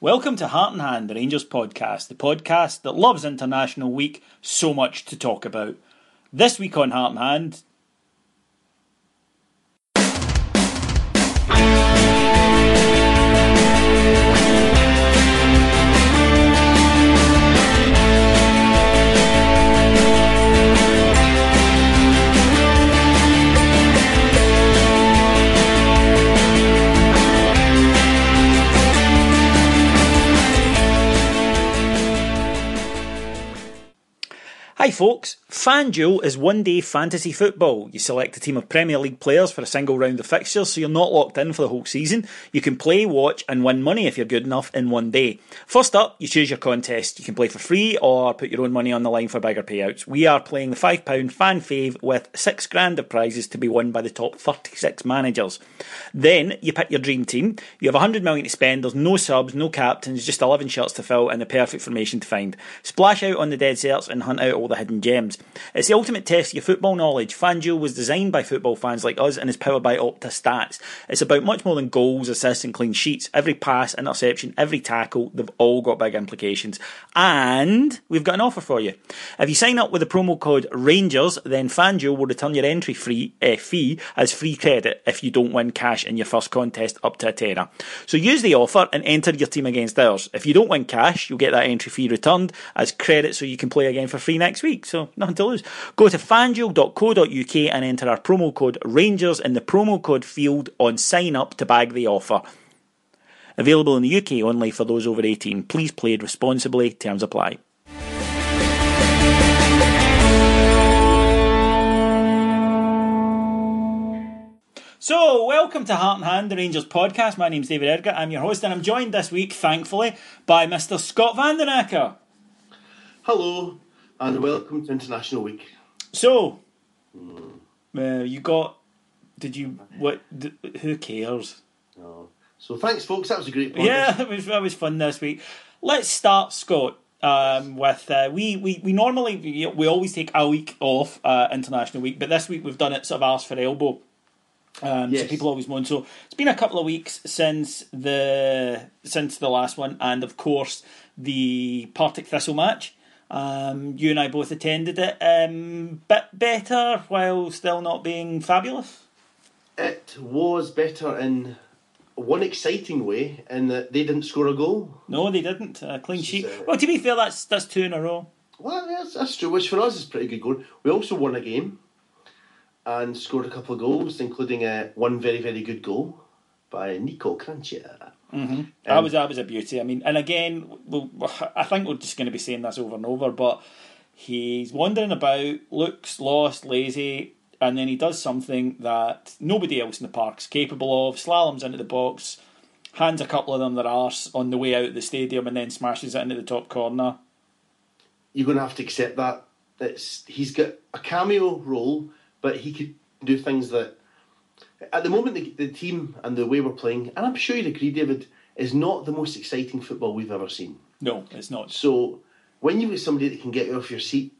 Welcome to Heart and Hand, the Rangers podcast, the podcast that loves International Week so much to talk about. This week on Heart and Hand, Hi folks, FanDuel is one day fantasy football. You select a team of Premier League players for a single round of fixtures so you're not locked in for the whole season. You can play, watch and win money if you're good enough in one day. First up, you choose your contest. You can play for free or put your own money on the line for bigger payouts. We are playing the £5 fan fave with 6 grand of prizes to be won by the top 36 managers. Then you pick your dream team. You have 100 million to spend, there's no subs, no captains, just 11 shirts to fill and the perfect formation to find. Splash out on the dead deserts and hunt out all the hidden gems. It's the ultimate test of your football knowledge. FanDuel was designed by football fans like us and is powered by Opta Stats. It's about much more than goals, assists, and clean sheets. Every pass, interception, every tackle, they've all got big implications. And we've got an offer for you. If you sign up with the promo code Rangers, then FanDuel will return your entry free uh, fee as free credit if you don't win cash in your first contest up to a tenner. So use the offer and enter your team against ours. If you don't win cash, you'll get that entry fee returned as credit so you can play again for free next week. So nothing to lose. Go to fanduel.co.uk and enter our promo code Rangers in the promo code field on sign up to bag the offer. Available in the UK only for those over 18. Please play responsibly. Terms apply. So, welcome to Heart and Hand, the Rangers podcast. My name's David Edgar. I'm your host, and I'm joined this week, thankfully, by Mr. Scot Vandenacker. Hello, and welcome to International Week. So, uh, you got. Did you. What? d- Who cares? Oh. So thanks, folks. That was a great podcast. Yeah, that was, that was fun this week. Let's start, Scot. Um, with uh, we, we we normally we, we always take a week off uh, international week, but this week we've done it sort of arse for elbow. Um, So people always moan. So it's been a couple of weeks since the since the last one, and of course the Partick Thistle match. Um, you and I both attended it. Um, bit better while still not being fabulous. It was better in one exciting way in that they didn't score a goal. No, they didn't. A clean sheet. Well, to be fair, that's that's two in a row. Well, yes, that's true, which for us is pretty good going. We also won a game and scored a couple of goals, including uh, one very, very good goal by Niko Kranjcar. that um, was that was a beauty. I mean, and again, we'll, I think we're just going to be saying this over and over, but he's wandering about, looks lost, lazy, and then he does something that nobody else in the park's capable of. Slaloms into the box, hands a couple of them their arse on the way out of the stadium, and then smashes it into the top corner. You're going to have to accept that. It's, he's got a cameo role, but he could do things that at the moment the, the team and the way we're playing, and I'm sure you'd agree, David, is not the most exciting football we've ever seen. No, it's not. So when you've got somebody that can get you off your seat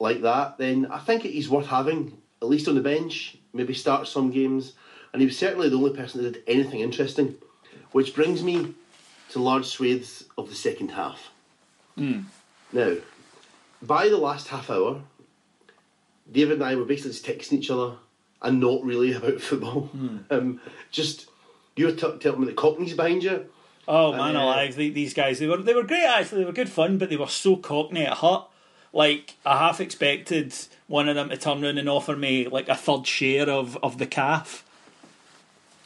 like that, then I think it is worth having, at least on the bench, maybe start some games. And he was certainly the only person that did anything interesting. Which brings me to large swathes of the second half. Mm. Now, by the last half hour, David and I were basically just texting each other and not really about football. Mm. Um, just you were t- telling me the Cockneys behind you. Oh man, uh, alive! These guys, they were they were great actually. They were good fun, but they were so Cockney at heart. Like I half expected one of them to turn around and offer me like a third share of of the calf.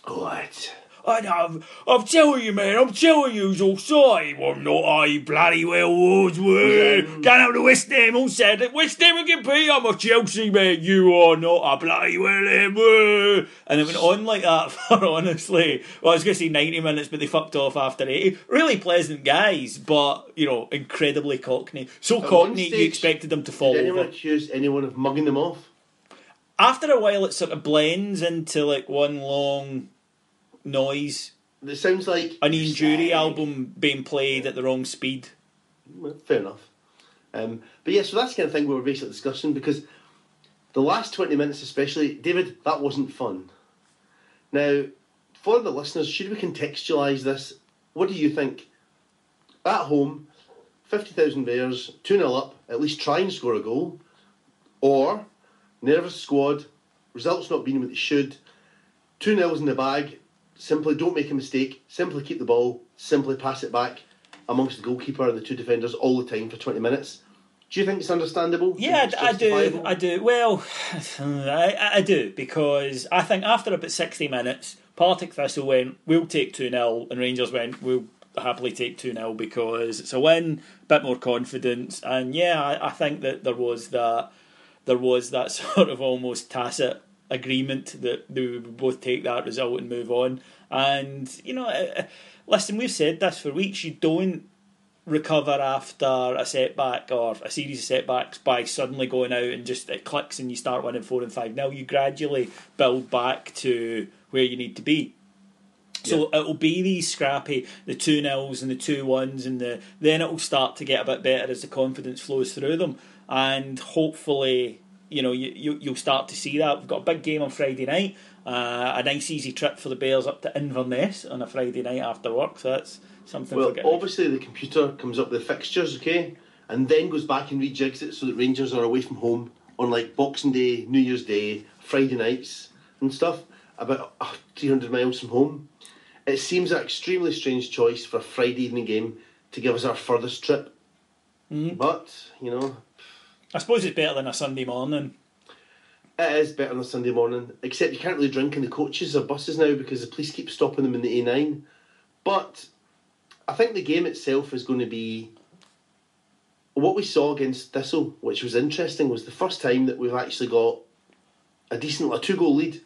What? And I'm, I'm telling you, man, I'm telling you, so sorry. Well, not I bloody well was. Going out to West Ham all said that West Ham are compete. I'm a Chelsea man. You are not a bloody well Ham. Eh, and it went on like that for honestly. Well, I was going to say 90 minutes, but they fucked off after 80. Really pleasant guys, but, you know, incredibly cockney. So At cockney, one you expected them to fall Did anyone over. accuse anyone of mugging them off? After a while, it sort of blends into like one long noise. It sounds like An Ian Dury album being played at the wrong speed. Well, fair enough. Um, but yeah, so that's the kind of thing we were basically discussing because the last 20 minutes, especially, David, that wasn't fun. Now, for the listeners, should we contextualise this? What do you think? At home, 50,000 Bears, 2 0 up, at least try and score a goal. Or, nervous squad, results not being what they should, 2 0's in the bag, simply don't make a mistake, simply keep the ball, simply pass it back amongst the goalkeeper and the two defenders all the time for 20 minutes. Do you think it's understandable? Yeah, I do. I do. Well, I, I do because I think after about sixty minutes, Partick Thistle went, "We'll take two 0 and Rangers went, "We'll happily take two 0 because it's a win, a bit more confidence." And yeah, I, I think that there was that there was that sort of almost tacit agreement that they would both take that result and move on. And you know, uh, listen, we've said this for weeks. You don't recover after a setback or a series of setbacks by suddenly going out and just it clicks and you start winning four and five. Now you gradually build back to where you need to be. So it'll be these scrappy, the two nils and the two ones, and the then it'll start to get a bit better as the confidence flows through them, and hopefully, you know, you, you you'll start to see that. We've got a big game on Friday night, uh, a nice easy trip for the Bears up to Inverness on a Friday night after work. So that's something. Well, obviously the computer comes up with the fixtures, okay, and then goes back and rejigs it so that Rangers are away from home on like Boxing Day, New Year's Day, Friday nights and stuff, about uh, 300 miles from home. It seems an extremely strange choice for a Friday evening game to give us our furthest trip. Mm-hmm. But, you know, I suppose it's better than a Sunday morning. it is better on a Sunday morning, except you can't really drink in the coaches or buses now because the police keep stopping them in the A9. But I think the game itself is going to be what we saw against Thistle, which was interesting, was the first time that we've actually got a decent, a two goal lead.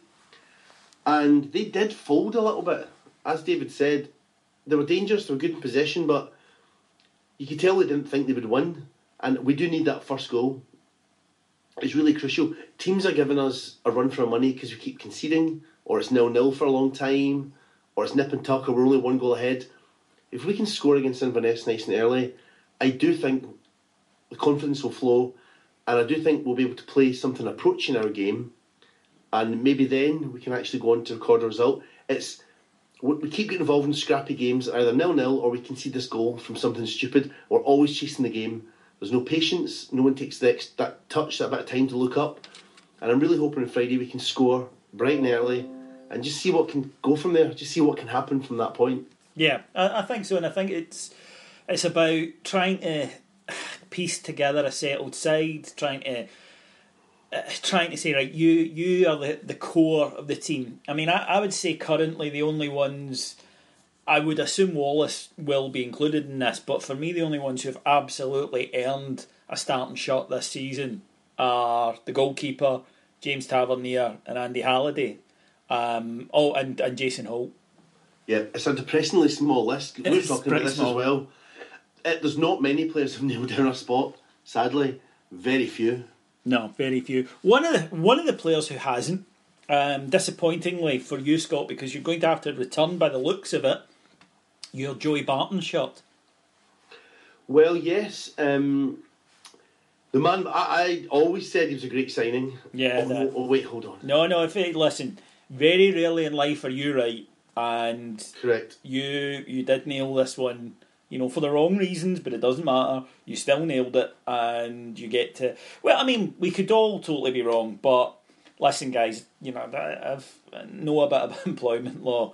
And they did fold a little bit. As David said, they were dangerous, they were good in possession, but you could tell they didn't think they would win. And we do need that first goal. It's really crucial. Teams are giving us a run for our money because we keep conceding, or it's nil nil for a long time, or it's nip and tuck, or we're only one goal ahead. If we can score against Inverness nice and early, I do think the confidence will flow, and I do think we'll be able to play something approaching our game, and maybe then we can actually go on to record a result. It's we keep getting involved in scrappy games, either nil nil or we concede this goal from something stupid. We're always chasing the game. There's no patience. No one takes the ex- that touch, that bit of time to look up. And I'm really hoping on Friday we can score bright and early, and just see what can go from there. Just see what can happen from that point. Yeah, I, I think so, and I think it's it's about trying to piece together a settled side, trying to uh, trying to say right, you you are the, the core of the team. I mean, I, I would say currently the only ones. I would assume Wallace will be included in this, but for me, the only ones who have absolutely earned a starting shot this season are the goalkeeper, James Tavernier, and Andy Halliday. Um, oh, and, and Jason Holt. Yeah, it's a depressingly small list. We were It's talking about this small. as well. It, there's not many players who've nailed down a spot. Sadly, very few. No, very few. One of the one of the players who hasn't, um, disappointingly for you, Scot, because you're going to have to return by the looks of it, your Joey Barton shot. Well, yes. Um, the man, I, I always said he was a great signing. Yeah, Oh, that- oh, wait, hold on. No, no. If it, listen, very rarely in life are you right, and Correct. you you did nail this one. You know, for the wrong reasons, but it doesn't matter. You still nailed it, and you get to. Well, I mean, we could all totally be wrong, but listen, guys. You know, I've know a bit about employment law.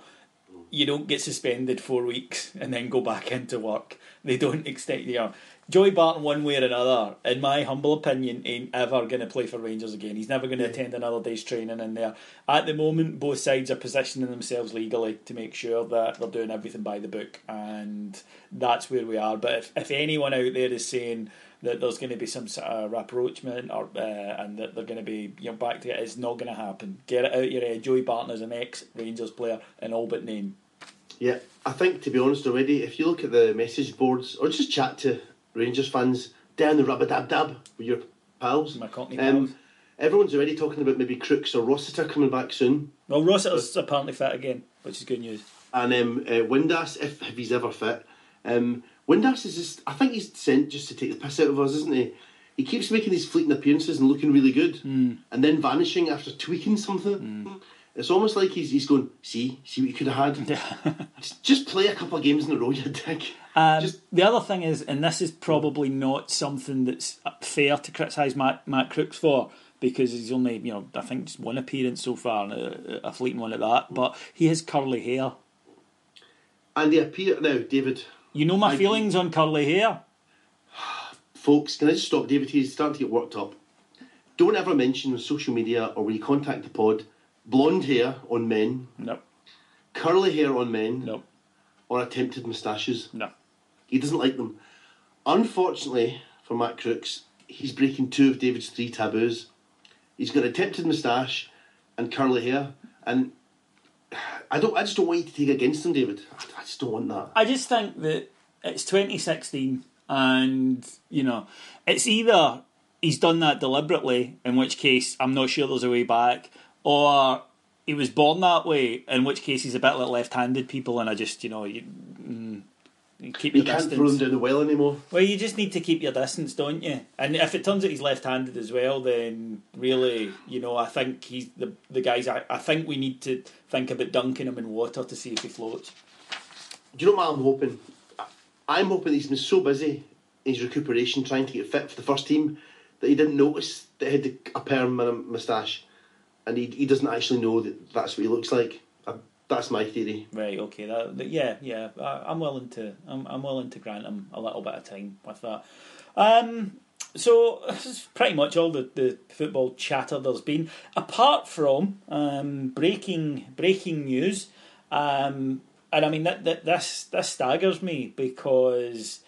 You don't get suspended four weeks and then go back into work. They don't extend. You know, Joey Barton, one way or another, in my humble opinion, ain't ever going to play for Rangers again. He's never going to attend another day's training in there. At the moment, both sides are positioning themselves legally to make sure that they're doing everything by the book, and that's where we are. But if, if anyone out there is saying that there's going to be some sort of rapprochement or uh, and that they're going to be you know back to it, it's not going to happen. Get it out your head. Joey Barton is an ex Rangers player in all but name. Yeah, I think to be honest already, if you look at the message boards or just chat to Rangers fans down the rubber dab dab with your pals, My Cockney um, pals. everyone's already talking about maybe Crooks or Rossiter coming back soon, Well, Rossiter's apparently fit again, which is good news. and um, uh, Windass if, if he's ever fit. Um, Windass is just, I think he's sent just to take the piss out of us, isn't he? He keeps making these fleeting appearances and looking really good, and then vanishing after tweaking something. It's almost like he's he's going, see, see what you could have had. just, just play a couple of games in a row, you dick. Um, Just- the other thing is, and this is probably not something that's fair to criticise Matt, Matt Crooks for, because he's only, you know, I think just one appearance so far, and a, a fleeting one at that, but he has curly hair. And they appear now, David. You know my I- feelings on curly hair. Folks, can I just stop David? He's starting to get worked up. Don't ever mention on social media or when you contact the pod blonde hair on men, No, curly hair on men, no, or attempted moustaches. no. He doesn't like them. Unfortunately for Matt Crooks, he's breaking two of David's three taboos. He's got attempted moustache and curly hair, and I don't. I just don't want you to take against him, David. I I just don't want that. I just think that it's 2016, and you know, it's either he's done that deliberately, in which case I'm not sure there's a way back, or he was born that way, in which case he's a bit like left-handed people, and I just you know you, mm, you keep You your can't distance. throw him down the well anymore. Well, you just need to keep your distance, don't you? And if it turns out he's left-handed as well, then really, you know, I think he's the the guys. I, I think we need to think about dunking him in water to see if he floats. Do you know what I'm hoping? I'm hoping he's been so busy in his recuperation trying to get fit for the first team that he didn't notice that he had a perm and a moustache, and he, he doesn't actually know that that's what he looks like. That's my theory. Right. Okay. That, that- yeah. Yeah. I, I'm willing to. I'm, I'm willing to grant him a little bit of time with that. Um. So this is pretty much all the, the football chatter there's been, apart from um, breaking breaking news. Um, and I mean that, that this this staggers me because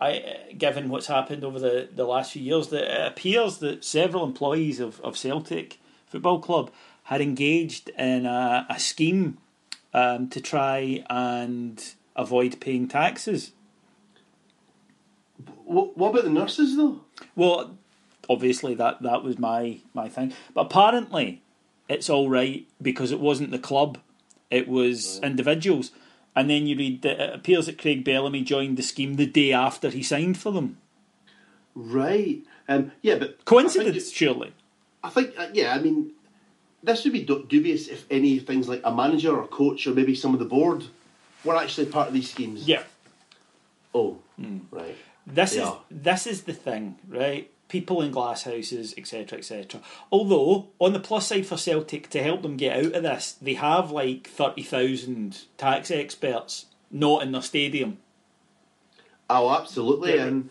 I, given what's happened over the, the last few years, that it appears that several employees of, of Celtic Football Club had engaged in a, a scheme um, to try and avoid paying taxes. What, what about the nurses though? Well, obviously that, that was my, my thing. But apparently it's all right because it wasn't the club, it was individuals. And then you read that it appears that Craig Bellamy joined the scheme the day after he signed for them. Right. Um, yeah, but Coincidence, surely. I think uh, yeah. I mean, this would be dubious if any things like a manager or coach or maybe some of the board were actually part of these schemes. Yeah. Oh, right. This They is are. this is the thing, right? People in glass houses, etc., etc. Although, on the plus side for Celtic, to help them get out of this, they have like thirty thousand tax experts not in their stadium. Oh, absolutely. Yeah. And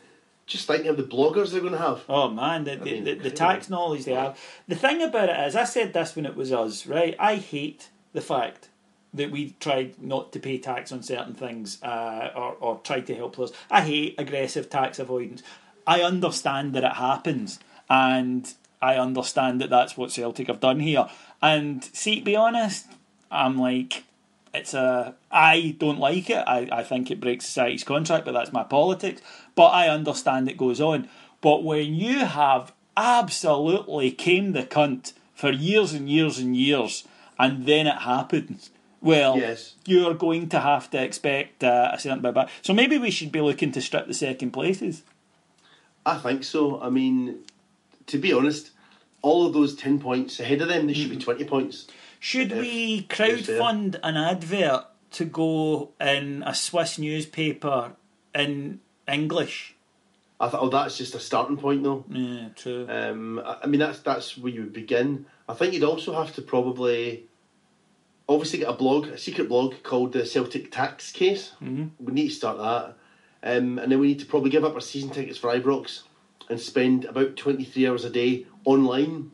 just thinking of the bloggers they're going to have. Oh man, the, the, mean, the, the tax knowledge they have. The thing about it is, I said this when it was us, right? I hate the fact that we tried not to pay tax on certain things uh, or, or tried to help us. I hate aggressive tax avoidance. I understand that it happens, and I understand that that's what Celtic have done here. And see, to be honest, I'm like, it's a. I don't like it. I, I think it breaks society's contract, but that's my politics. But I understand it goes on. But when you have absolutely came the cunt for years and years and years, and then it happens, well, Yes. you're going to have to expect uh, a certain bit back. So maybe we should be looking to strip the second places. I think so. I mean, to be honest, all of those 10 points ahead of them, they should be 20 points. Should we crowdfund an advert to go in a Swiss newspaper in English? I thought, oh, that's just a starting point, though. Yeah, true. Um, I I mean, that's that's where you would begin. I think you'd also have to probably, obviously, get a blog, a secret blog called the Celtic Tax Case. Mm-hmm. We need to start that, um, and then we need to probably give up our season tickets for Ibrox and spend about twenty three hours a day online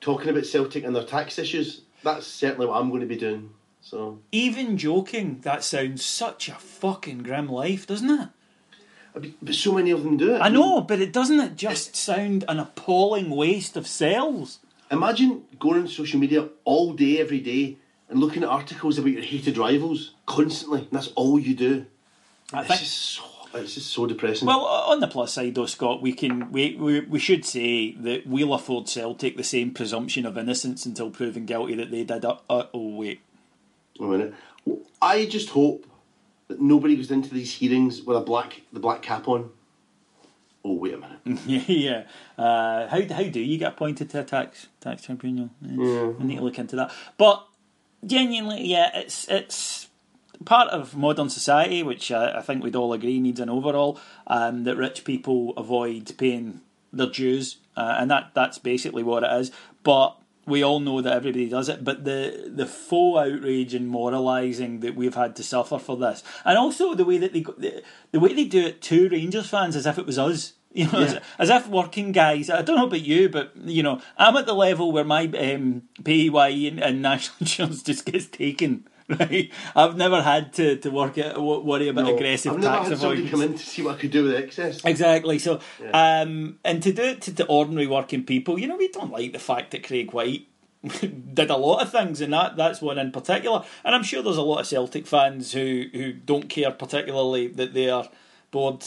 talking about Celtic and their tax issues. That's certainly what I'm going to be doing. So, Even joking, that sounds such a fucking grim life, doesn't it? But so many of them do it. I know, but it doesn't it just sound an appalling waste of cells? Imagine going on social media all day, every day, and looking at articles about your hated rivals constantly. And that's all you do. I think- so, it's just so depressing. Well, on the plus side, though, Scot, we can we, we we should say that we'll afford Celtic the same presumption of innocence until proven guilty that they did. Uh, uh, oh wait, Wait a minute. I just hope that nobody goes into these hearings with a black the black cap on. Oh wait a minute. yeah, yeah. Uh, how how do you get appointed to a tax tax tribunal? Yeah, We need to look into that. But genuinely, yeah, it's it's part of modern society, which I, I think we'd all agree needs an overhaul. Um, that rich people avoid paying their dues, uh, and that that's basically what it is. But we all know that everybody does it. But the the faux outrage and moralising that we've had to suffer for this, and also the way that they the, the way they do it to Rangers fans as if it was us. You know, as, Yeah. as if working guys. I don't know about you, but you know, I'm at the level where my um, PAYE and, and national insurance just gets taken. Right, I've never had to, to work at, worry about No, aggressive I've never tax had avoidance. come in to see what I could do with excess. Exactly. So, um, and to do it to the ordinary working people, you know, we don't like the fact that Craig Whyte did a lot of things, and that that's one in particular. And I'm sure there's a lot of Celtic fans who who don't care particularly that their board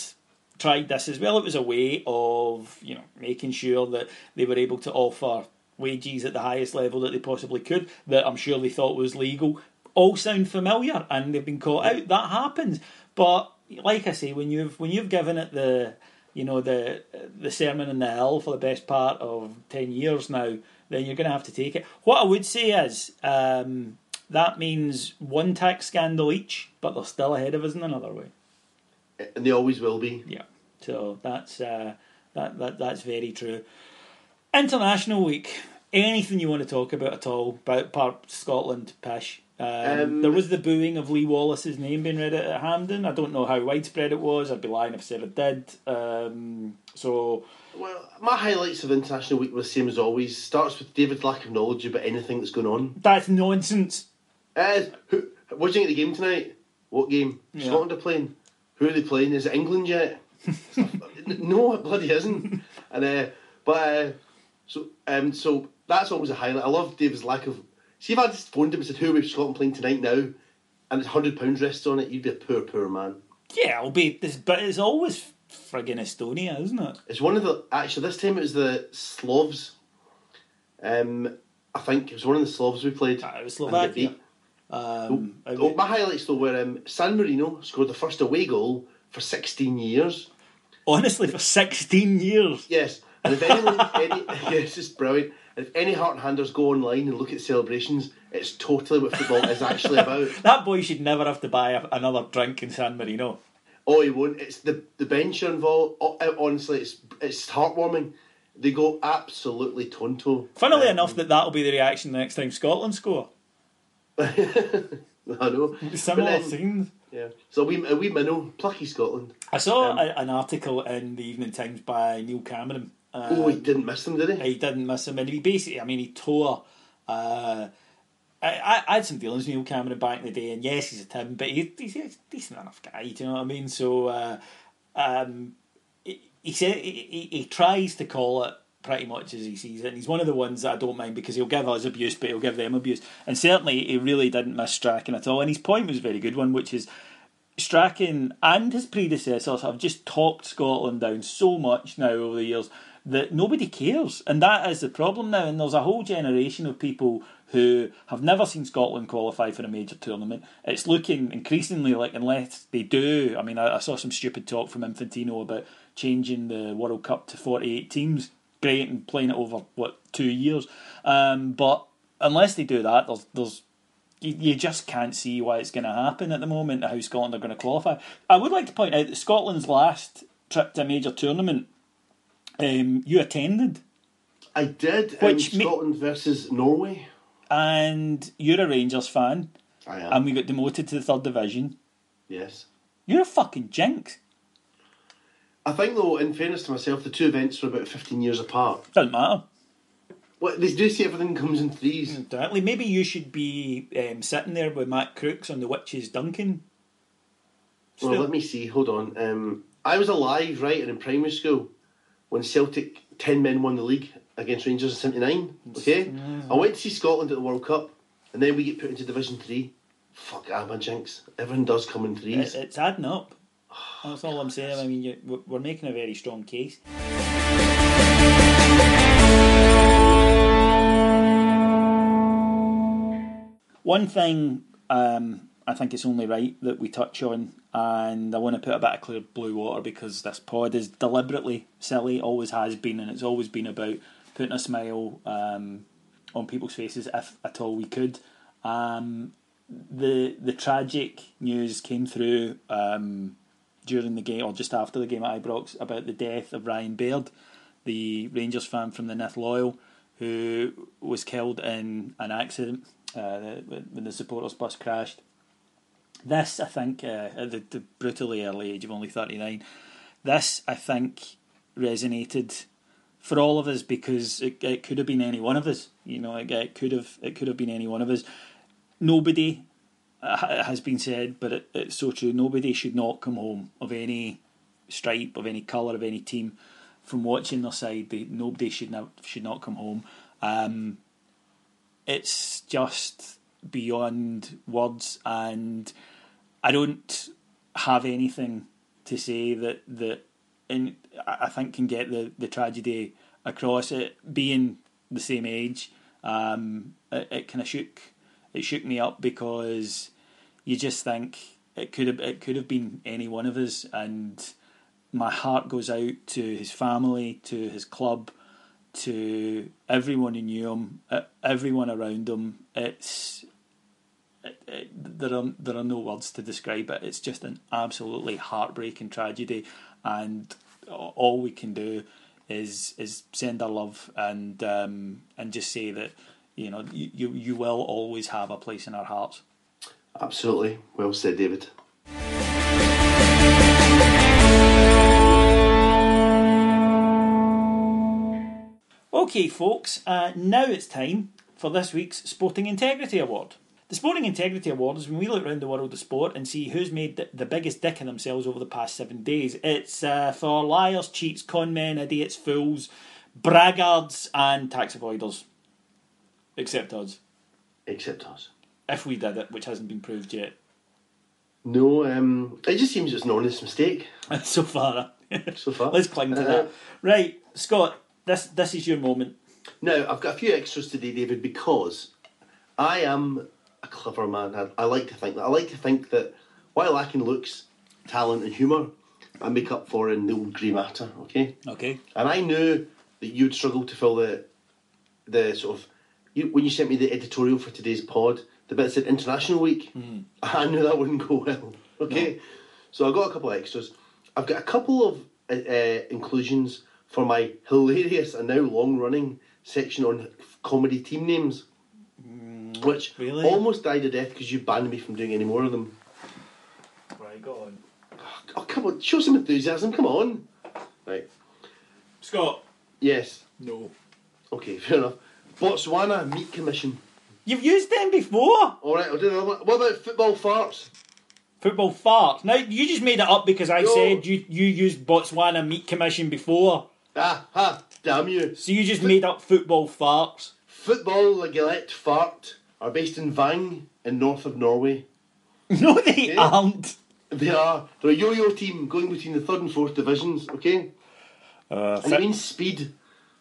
tried this as well. It was a way of you know making sure that they were able to offer wages at the highest level that they possibly could. That I'm sure they thought was legal. All sound familiar, and they've been caught out. That happens, but like I say, when you've when you've given it the you know the the sermon in the hill for the best part of ten years now, then you're going to have to take it. What I would say is um, that means one tax scandal each, but they're still ahead of us in another way. And they always will be. Yeah, so that's uh, that that that's very true. International week. Anything you want to talk about at all about part Scotland, Pish? Um, Um, there was the booing of Lee Wallace's name being read at Hampden. I don't know how widespread it was. I'd be lying if I said it did. Um, so Well, my highlights of International Week were the same as always. Starts with David's lack of knowledge about anything that's going on. that's nonsense. Uh, who, what do you think of the game tonight? What game? Yeah. Scotland are playing. Who are they playing? Is it England yet? no, it bloody isn't. And uh, but uh, so um, so that's always a highlight. I love David's lack of. See, if I just phoned him and said, "Who are Scotland playing tonight now?" and it's hundred pounds rests on it, you'd be a poor, poor man. Yeah, it'll be this, but it's always friggin' Estonia, isn't it? It's one of the actually this time it was the Slavs. Um, I think it was one of the Slavs we played. Ah, it was Slovakia. Um, Oh, my highlights though were um, San Marino scored the first away goal for 16 years. honestly, for sixteen years. Yes, and if anyone, any, yeah, it's just brilliant. And if any heart and handers go online and look at celebrations, it's totally what football is actually about. That boy should never have to buy a, another drink in San Marino. Oh, he won't. It's the the bench are involved. Oh, uh, honestly, it's it's heartwarming. They go absolutely tonto. Funnily Um, enough, that that'll be the reaction the next time Scotland score. I know. Similar then- scenes. Yeah. So a wee, a wee minnow, plucky Scotland. I saw Um, a, an article in the Evening Times by Neil Cameron. Uh, oh, he didn't miss them, did he? he didn't miss him, and he basically, I mean, he tore. Uh, I, I, I had some dealings with Neil Cameron back in the day, and yes, he's a Tim, but he, he's a decent enough guy. Do you know what I mean? So, uh, um, he, he said he, he, he tries to call it pretty much as he sees it, and he's one of the ones that I don't mind because he'll give us abuse, but he'll give them abuse, and certainly he really didn't miss Strachan at all. And his point was a very good one, which is. Strachan and his predecessors have just talked Scotland down so much now over the years that nobody cares, and that is the problem now. And there's a whole generation of people who have never seen Scotland qualify for a major tournament. It's looking increasingly like unless they do, I mean, I, I saw some stupid talk from Infantino about changing the World Cup to 48 teams. Great and playing it over what two years, um, but unless they do that, there's there's you, you just can't see why it's going to happen at the moment. How Scotland are going to qualify. I would like to point out that Scotland's last trip to a major tournament, um, you attended. I did. Which um, ma- Scotland versus Norway. and you're a Rangers fan, I am. and we got demoted to the third division. yes. You're a fucking jinx. I think, though, in fairness to myself, the two events were about 15 years apart. Doesn't matter. Well, they do say everything comes in threes. Exactly. Maybe you should be um, sitting there with Matt Crooks on the Witches Duncan. Well, let me see. Hold on. Um, I was alive, right, and in primary school when Celtic 10 men won the league against Rangers in 79. Okay? I went to see Scotland at the World Cup, and then we get put into Division 3. Fuck, I'm a jinx. Everything does come in It, threes. it's adding up. That's all I'm saying. I mean, you, we're- making a very strong case. One thing um, I think it's only right that we touch on, and I want to put a bit of clear blue water because this pod is deliberately silly, always has been, and it's always been about putting a smile um, on people's faces if at all we could. Um, the the tragic news came through um, during the game or just after the game at Ibrox about the death of Ryan Baird, the Rangers fan from the Nith Loyal, who was killed in an accident uh, when the supporters bus crashed. This, I think, uh, at the, the brutally early age of only 39, this, I think, resonated for all of us because it, it could have been any one of us. You know, it, it could have it could have been any one of us. Nobody it has been said, but it, it's so true. Nobody should not come home of any stripe, of any colour, of any team from watching their side. They, nobody should not should not come home. Um, it's just beyond words, and I don't have anything to say that that in I think can get the, the tragedy across. It being the same age, um, it, it kind of shook it shook me up because you just think it could have it could have been any one of us, and my heart goes out to his family, to his club, to everyone who knew him, everyone around him. It's it, it, there are there are no words to describe it. It's just an absolutely heartbreaking tragedy, and all we can do is is send our love and um, and just say that you know you you will always have a place in our hearts. Absolutely. Well said, David. Okay, folks, uh, now it's time for this week's Sporting Integrity Award. The Sporting Integrity Award is when we look around the world of sport and see who's made the, biggest dick of themselves over the past seven days. It's uh, for liars, cheats, con men, idiots, fools, braggarts, and tax avoiders. Except us. Except us. If we did it, which hasn't been proved yet. No, um, it just seems it's an honest mistake so far. so far. Let's cling to Uh, that. Right, Scot, this this is your moment. Now, I've got a few extras today, David, because I am a clever man. I, I like to think that. I like to think that while lacking looks, talent, and humour, I make up for in the old grey matter, okay? Okay. And I knew that you'd struggle to fill the the sort of you, when you sent me the editorial for today's pod, the bit that said International Week. I knew that wouldn't go well. Okay, so I got a couple of extras. I've got a couple of uh, uh, inclusions for my hilarious and now long running section on comedy team names, which really? almost died a death because you banned me from doing any more of them. Right, go on. Oh come on, show some enthusiasm. Come on. Right. Scot. Yes. No. Okay. Fair enough. Botswana Meat Commission. You've used them before. All right, I'll do another one. What about football farts? Football farts. Now you just made it up because I No. said you you used Botswana Meat Commission before. Ah, ha, damn you. So you just made up football farts. Football Legalet Fart are based in Vang in north of Norway. No, they Yeah. aren't. They are they're a yo-yo team going between the third and fourth divisions. Okay, Uh, and it means speed.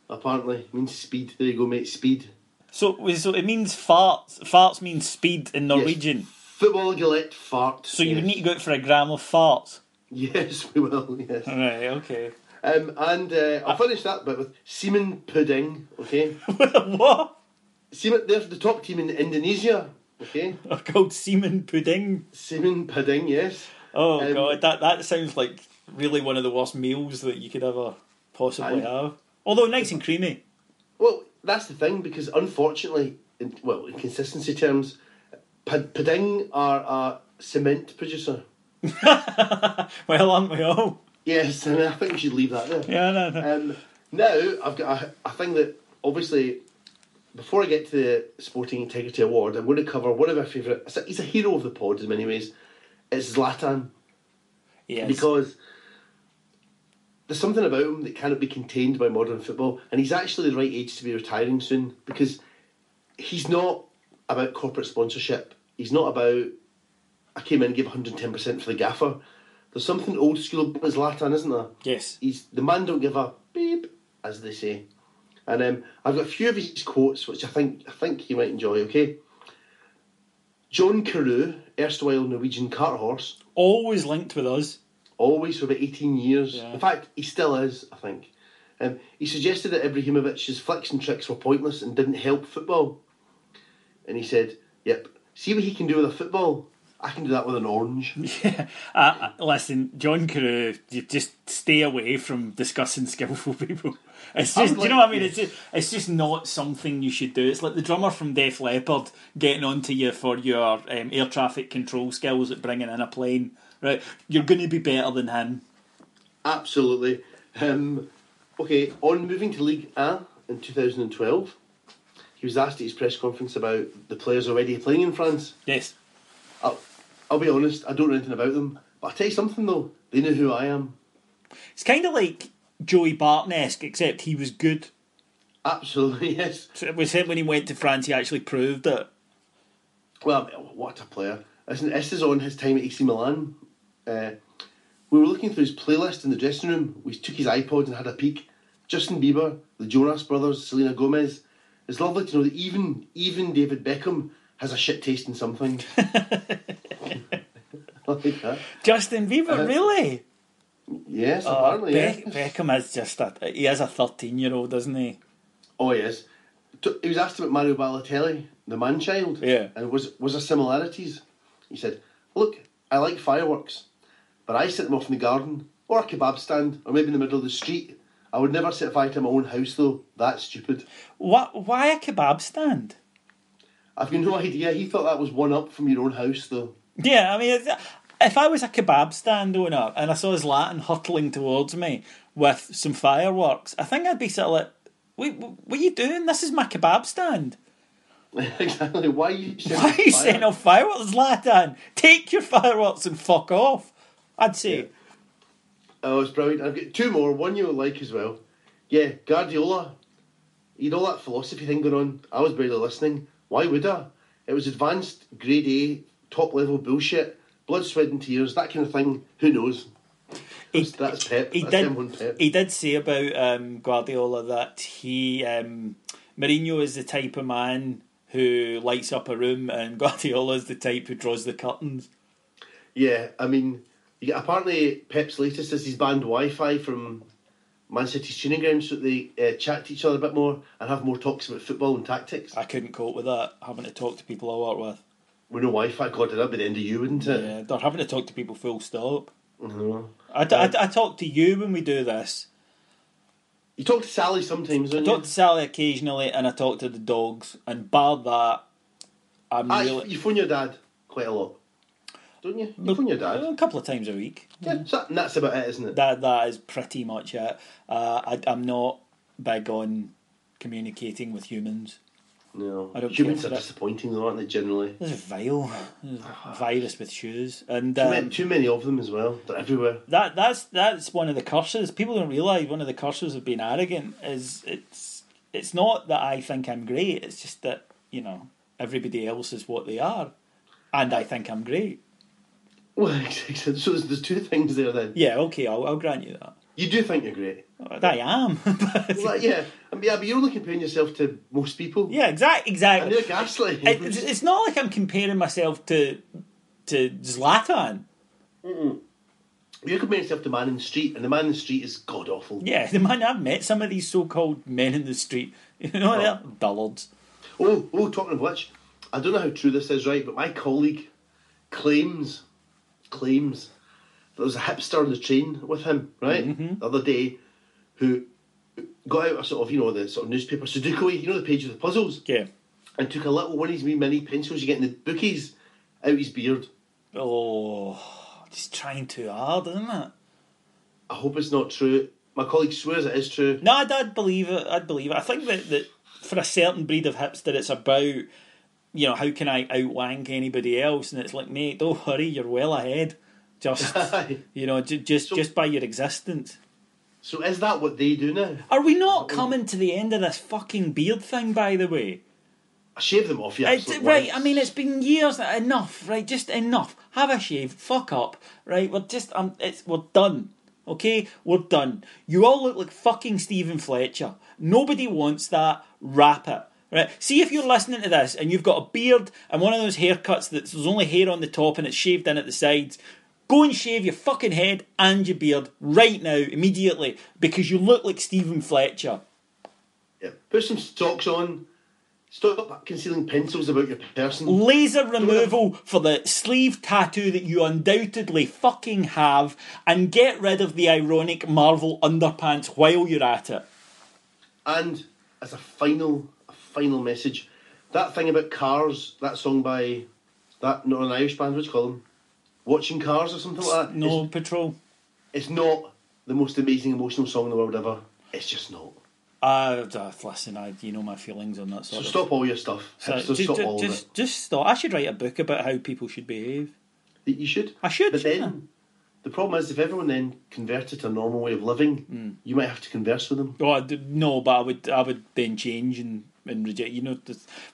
Apparently, it means speed. There you go, mate. Speed. So, so it means farts. Farts means speed in Norwegian. Yes. Football Gillette fart. So you yes. need to go out for a gram of farts. Yes, we will. Yes. Right. Okay. Um, and uh, I'll finish that bit with semen pudding. Okay. what? Semen. They're the top team in Indonesia. Okay. They're called semen pudding. Semen pudding. Yes. Oh Um, god, that that sounds like really one of the worst meals that you could ever possibly have. Although nice and creamy. Well, that's the thing because unfortunately, in, well, in consistency terms, pud- pudding are a cement producer. Well, aren't we all? Yes, and I think we should leave that there. Yeah, no, no. Um, now I've got a, a thing that obviously, before I get to the Sporting Integrity Award, I'm going to cover one of my favourite. He's a hero of the pod in many ways. It's Zlatan yes. because there's something about him that cannot be contained by modern football, and he's actually the right age to be retiring soon because he's not about corporate sponsorship. He's not about I came in and gave 110% for the gaffer. There's something old school about Zlatan, isn't there? yes. He's the man don't give a beep, as they say. And um, I've got a few of his quotes which I think I think you might enjoy. Okay, John Carew, erstwhile Norwegian cart horse, Always linked with us. Always for about 18 years. Yeah. In fact, he still is, I think. Um, he suggested that Ibrahimovic's flicks and tricks were pointless and didn't help football. And he said, Yep, see what he can do with a football. I can do that with an orange. Yeah. Uh, uh, listen, John Carew, you just stay away from discussing skillful people. It's just, do you know what I like- mean? It's just, it's just not something you should do. It's like the drummer from Def Leppard getting onto you for your um, air traffic control skills at bringing in a plane. Right, you're going to be better than him. Absolutely. Um, okay, on moving to League A in 2012, he was asked at his press conference about the players already playing in France. Yes. I'll, I'll be honest, I don't know anything about them. But I'll tell you something though, they know who I am. It's kind of like Joey Barton-esque, except he was good. Absolutely, yes. So it was him when he went to France, he actually proved it. Well, what a player. Listen, this is on his time at AC Milan. Uh, we were looking through his playlist in the dressing room. We took his iPod and had a peek. Justin Bieber, the Jonas Brothers, Selena Gomez. It's lovely to know that even even David Beckham has a shit taste in something. like that. Justin Bieber, Uh-huh. really? Yes, Uh, apparently. Beck- yes. Beckham is just a he is a thirteen year old, isn't he? Oh yes. He was asked about Mario Balotelli, the man-child. Yeah. And was was there similarities? He said, "Look, I like fireworks, but I set them off in the garden or a kebab stand or maybe in the middle of the street. I would never set fire to my own house though. That's stupid. What? Why a kebab stand? I've got no idea. He thought that was one up from your own house though. Yeah, I mean, if I was a kebab stand owner and I saw Zlatan hurtling towards me with some fireworks, I think I'd be sort of like, "Wait, what are you doing? This is my kebab stand. exactly. Why are you Why are you setting off fireworks, Zlatan? Take your fireworks and fuck off." I'd say. Oh, it's brilliant. I've got two more. One you'll like as well. Yeah, Guardiola. You know that philosophy thing going on? I was barely listening. Why would I? It was advanced, grade A, top level bullshit, blood, sweat, and tears, that kind of thing. Who knows? He, That's, Pep. he that's did. M1 Pep. He did say about um, Guardiola that he um, Mourinho is the type of man who lights up a room, and Guardiola is the type who draws the curtains. Yeah, I mean, get, apparently Pep's latest is he's banned Wi-Fi from Man City's training grounds so they uh, chat to each other a bit more and have more talks about football and tactics. I couldn't cope with that having to talk to people I work with. With no Wi-Fi, God, that'd be the end of you, wouldn't it? Yeah, they're having to talk to people full stop. Mhm. I, I, I talk to you when we do this. You talk to Sally sometimes, I don't talk you? to Sally occasionally, and I talk to the dogs. And bar that, I'm Ah, really you phone your dad quite a lot, don't you? You phone your dad. a couple of times a week. Yeah, so that- and that's about it, isn't it? That that is pretty much it. Uh, I, I'm not big on communicating with humans. no, I don't humans care are for that. disappointing, though, aren't they? Generally, There's a vile there's a virus with shoes, and too, many, um, too many of them as well. They're everywhere. that that's that's one of the curses. People don't realise one of the curses of being arrogant is it's it's not that I think I'm great. It's just that you know everybody else is what they are, and I think I'm great. Well, exactly. so there's, there's two things there then. Yeah, okay, I'll, I'll grant you that. You do think you're great. I am. Well, yeah, I mean, yeah, but you're only comparing yourself to most people. yeah, exactly. And Exactly. they're gaslighting. It- it's, it's not like I'm comparing myself to to Zlatan. You're comparing yourself to man in the street, and the man in the street is god awful. Yeah, the man I've met some of these so-called men in the street. You know, they're oh. dullards. Oh, oh, talking of which, I don't know how true this is, right? But my colleague claims, claims there was a hipster on the train with him, right, Mm-hmm. the other day, who got out a sort of, you know, the sort of newspaper Sudoku, you know, the page with the puzzles, Yeah. and took a little one of his wee mini pencils you get in the bookies out his beard. Oh, just trying too hard, isn't it? I hope it's not true. My colleague swears it is true. No, I'd, I'd believe it. I'd believe it. I think that, that for a certain breed of hipster, it's about, you know, how can I outwank anybody else? And it's like, mate, don't worry, you're well ahead. Just, you know, ju- just So- just by your existence. So is that what they do now? Are we not coming to the end of this fucking beard thing, by the way? I shave them off, It's, absolute right. I mean, it's been years. Enough, right? Just enough. Have a shave. Fuck up, right? We're just, um, it's we're done. Okay, we're done. You all look like fucking Steven Fletcher. Nobody wants that. Wrap it. Right. See if you're listening to this and you've got a beard and one of those haircuts that there's only hair on the top and it's shaved in at the sides. Go and shave your fucking head and your beard right now, immediately, because you look like Steven Fletcher. Yeah. Put some socks on. Stop concealing pencils about your person. laser removal for the sleeve tattoo that you undoubtedly fucking have, and get rid of the ironic Marvel underpants while you're at it. And as a final, final message, that thing about cars, that song by that not an Irish band, what's called them? Watching Cars or something like that. Snow Patrol. It's, it's not the most amazing emotional song in the world ever. It's just not. Uh, uh, listen, I you know my feelings on that So sort of. stop all your stuff. So Hipsters, ju- stop just, just stop. I should write a book about how people should behave. You should. I should, But then, the problem is, if everyone then converted to a normal way of living, Hmm. you might have to converse with them. Oh, no, but I would, I would then change and, and reject. You know,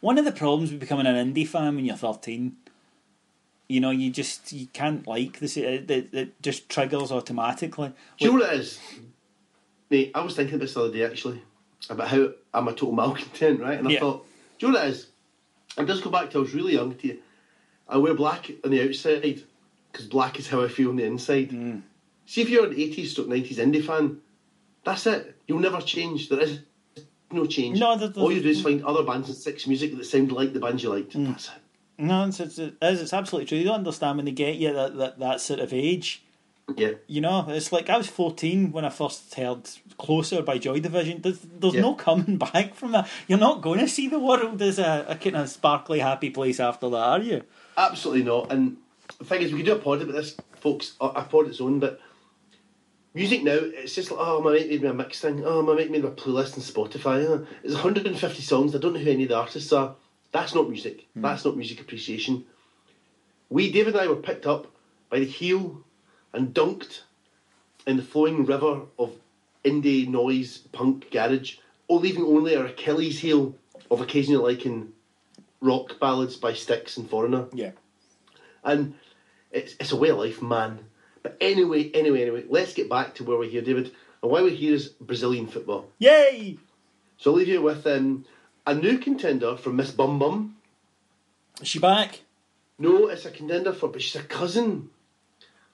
one of the problems with becoming an indie fan when you're thirteen, you know, you just you can't like this. It, it, it just triggers automatically. Do you know what it is? Mate, I was thinking about this the other day actually, about how I'm a total malcontent, right? And I Yeah. thought, do you know what it is? It does go back to I was really young. To you. I wear black on the outside because black is how I feel on the inside. Mm. See, if you're an 80s or 90s indie fan, that's it. You'll never change. There is no change. No, All you do is find other bands and six music that sound like the bands you liked. Mm. That's it. No, it's, it's, it is, it's absolutely true. You don't understand when they get you that, that, that sort of age. Yeah. You know, it's like I was 14 when I first heard Closer by Joy Division. There's, there's Yeah. no coming back from that. You're not going to see the world as a, a kind of sparkly, happy place after that, are you? Absolutely not. And the thing is, we could do a pod about this, folks. A pod its own, but music now, it's just like, oh, my mate made me a mix thing. Oh, my mate made me a playlist on Spotify. It's 150 songs. I don't know who any of the artists are. That's not music. Hmm. That's not music appreciation. We, David and I, were picked up by the heel and dunked in the flowing river of indie noise, punk, garage, or leaving only our Achilles heel of occasionally liking rock ballads by Styx and Foreigner. Yeah. And it's, it's a way of life, man. But anyway, anyway, anyway, let's get back to where we're here, David. And why we're here is Brazilian football. Yay! So I'll leave you with um, a new contender from Miss Bum Bum. Is she back? No, it's a contender for, but she's a cousin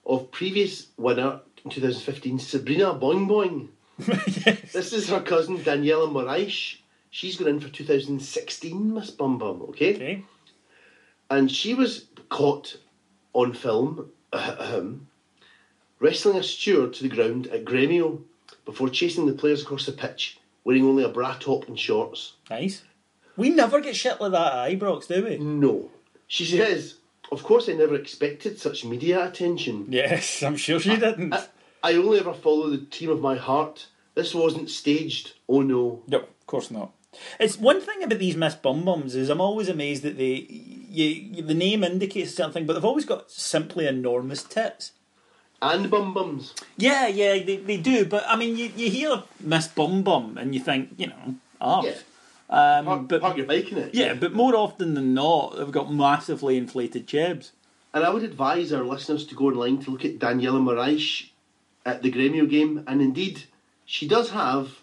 of previous winner in 2015, Sabrina Boing Boing. yes. This is her cousin, Daniela Moraes. She's going in for 2016, Miss Bum Bum, okay? Okay. and she was caught on film wrestling a steward to the ground at Gremio before chasing the players across the pitch wearing only a bra top and shorts. Nice. We never get shit like that at Ibrox, do we? No. She says, Of course, I never expected such media attention. Yes, I'm sure she didn't. I, I only ever follow the team of my heart. This wasn't staged. Oh no. No, of course not. It's one thing about these Miss Bum Bums is I'm always amazed that they, you, you, the name indicates something, but they've always got simply enormous tits. And bum bums. Yeah, yeah, they, they do. But I mean, you, you hear Miss Bum Bum and you think, you know, art. Yeah. Um, Park, but park your bike in it. yeah, but more often than not, they've got massively inflated chebs. And I would advise our listeners to go online to look at Daniela Moraes at the Gremio game, and indeed, she does have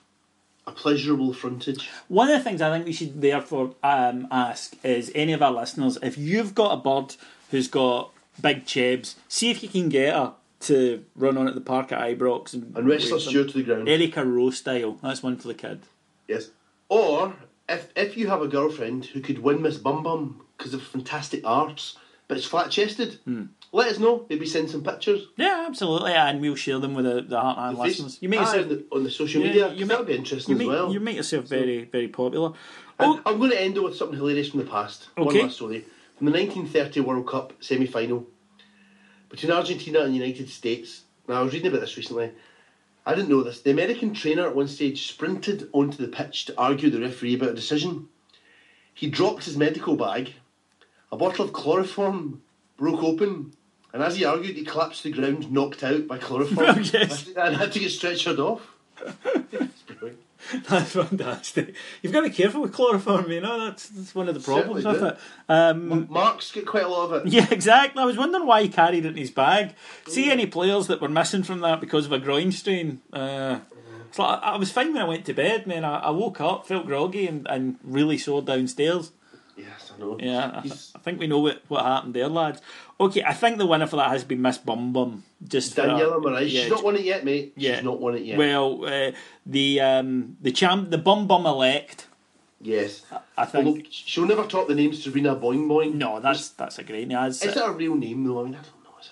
a pleasurable frontage. One of the things I think we should therefore um, ask is any of our listeners, if you've got a bird who's got big chebs, see if you can get her to run on at the park at Ibrox and, And wrestle steward to the ground. Erika Roe style. That's one for the kid. Yes. Or if if you have a girlfriend who could win Miss Bum Bum because of fantastic arts, but it's flat chested, Hmm. let us know. Maybe send some pictures. Yeah, absolutely, and we'll share them with the, the Heartland The listeners. You make Ah, yourself on, the, on the social yeah, media. you 'cause make- that would be interesting you as make, well. You make yourself very very popular. Oh, I'm going to end with something hilarious from the past. One last story. From the 1930 World Cup semi final between Argentina and the United States. Now, I was reading about this recently. I didn't know this. The American trainer at one stage sprinted onto the pitch to argue the referee about a decision. He dropped his medical bag. A bottle of chloroform broke open. And as he argued, he collapsed to the ground, knocked out by chloroform. Oh, yes. And had to get stretchered off. It's brilliant. that's fantastic. You've got to be careful with chloroform, you know. That's that's one of the problems Certainly with do. it. Um, Mark's got quite a lot of it. Yeah, exactly. I was wondering why he carried it in his bag. See any players that were missing from that because of a groin strain? Uh, it's like, I I was fine when I went to bed, man. I, I woke up, felt groggy, and, and really sore downstairs. Yes, I know. Yeah, He's- think we know what, what happened there, lads. Okay, I think the winner for that has been Miss Bum Bum. Just Daniela Moraes. yeah, She's not won it yet, mate. yeah. She's not won it yet. Well, uh, the um, the champ, the Bum Bum elect. yes. I think. Although she'll never top the name Serena Boing Boing. no, that's that's a great name. Is that a real name though? I mean, I don't know. It?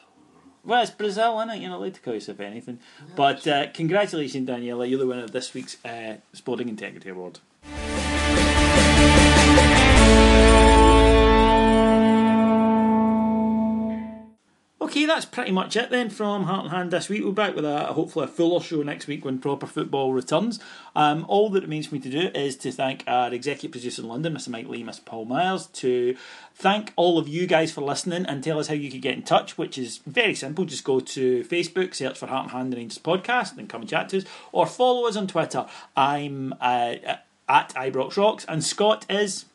Well, it's Brazil, isn't it? You're not allowed to call yourself anything. But uh, congratulations, Daniela. You're the winner of this week's uh, Sporting Integrity Award. Okay, that's pretty much it then from Heart and Hand this week. We'll be back with a hopefully a fuller show next week when proper football returns. Um, all that remains for me to do is to thank our executive producer in London, Mr. Mike Lee, Mr. Paul Myers, to thank all of you guys for listening and tell us how you could get in touch, which is very simple. Just go to Facebook, search for Heart and Hand and Rangers Podcast, and come and chat to us, or follow us on Twitter. I'm uh, at Ibrox Rocks, and Scot is.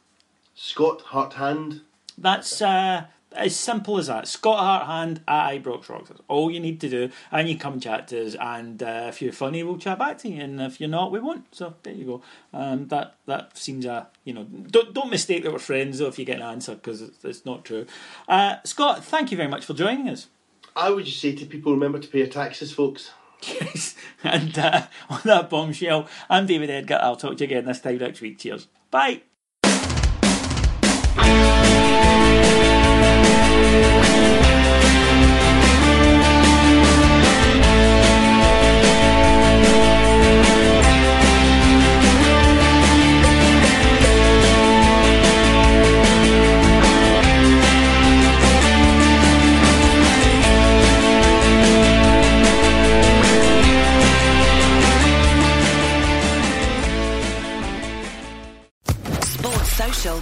Scot Heart Hand. That's uh, as simple as that. Scot Heart Hand at Ibrox Rocks. That's all you need to do. And you come chat to us. And uh, if you're funny, we'll chat back to you. And if you're not, we won't. So there you go. Um, that that seems a you know don't don't mistake that we're friends though if you get an answer because it's, it's not true. Uh, Scot, thank you very much for joining us. I would just say to people, remember to pay your taxes, folks. Yes. And uh, on that bombshell, I'm David Edgar. I'll talk to you again this time next week. Cheers. Bye.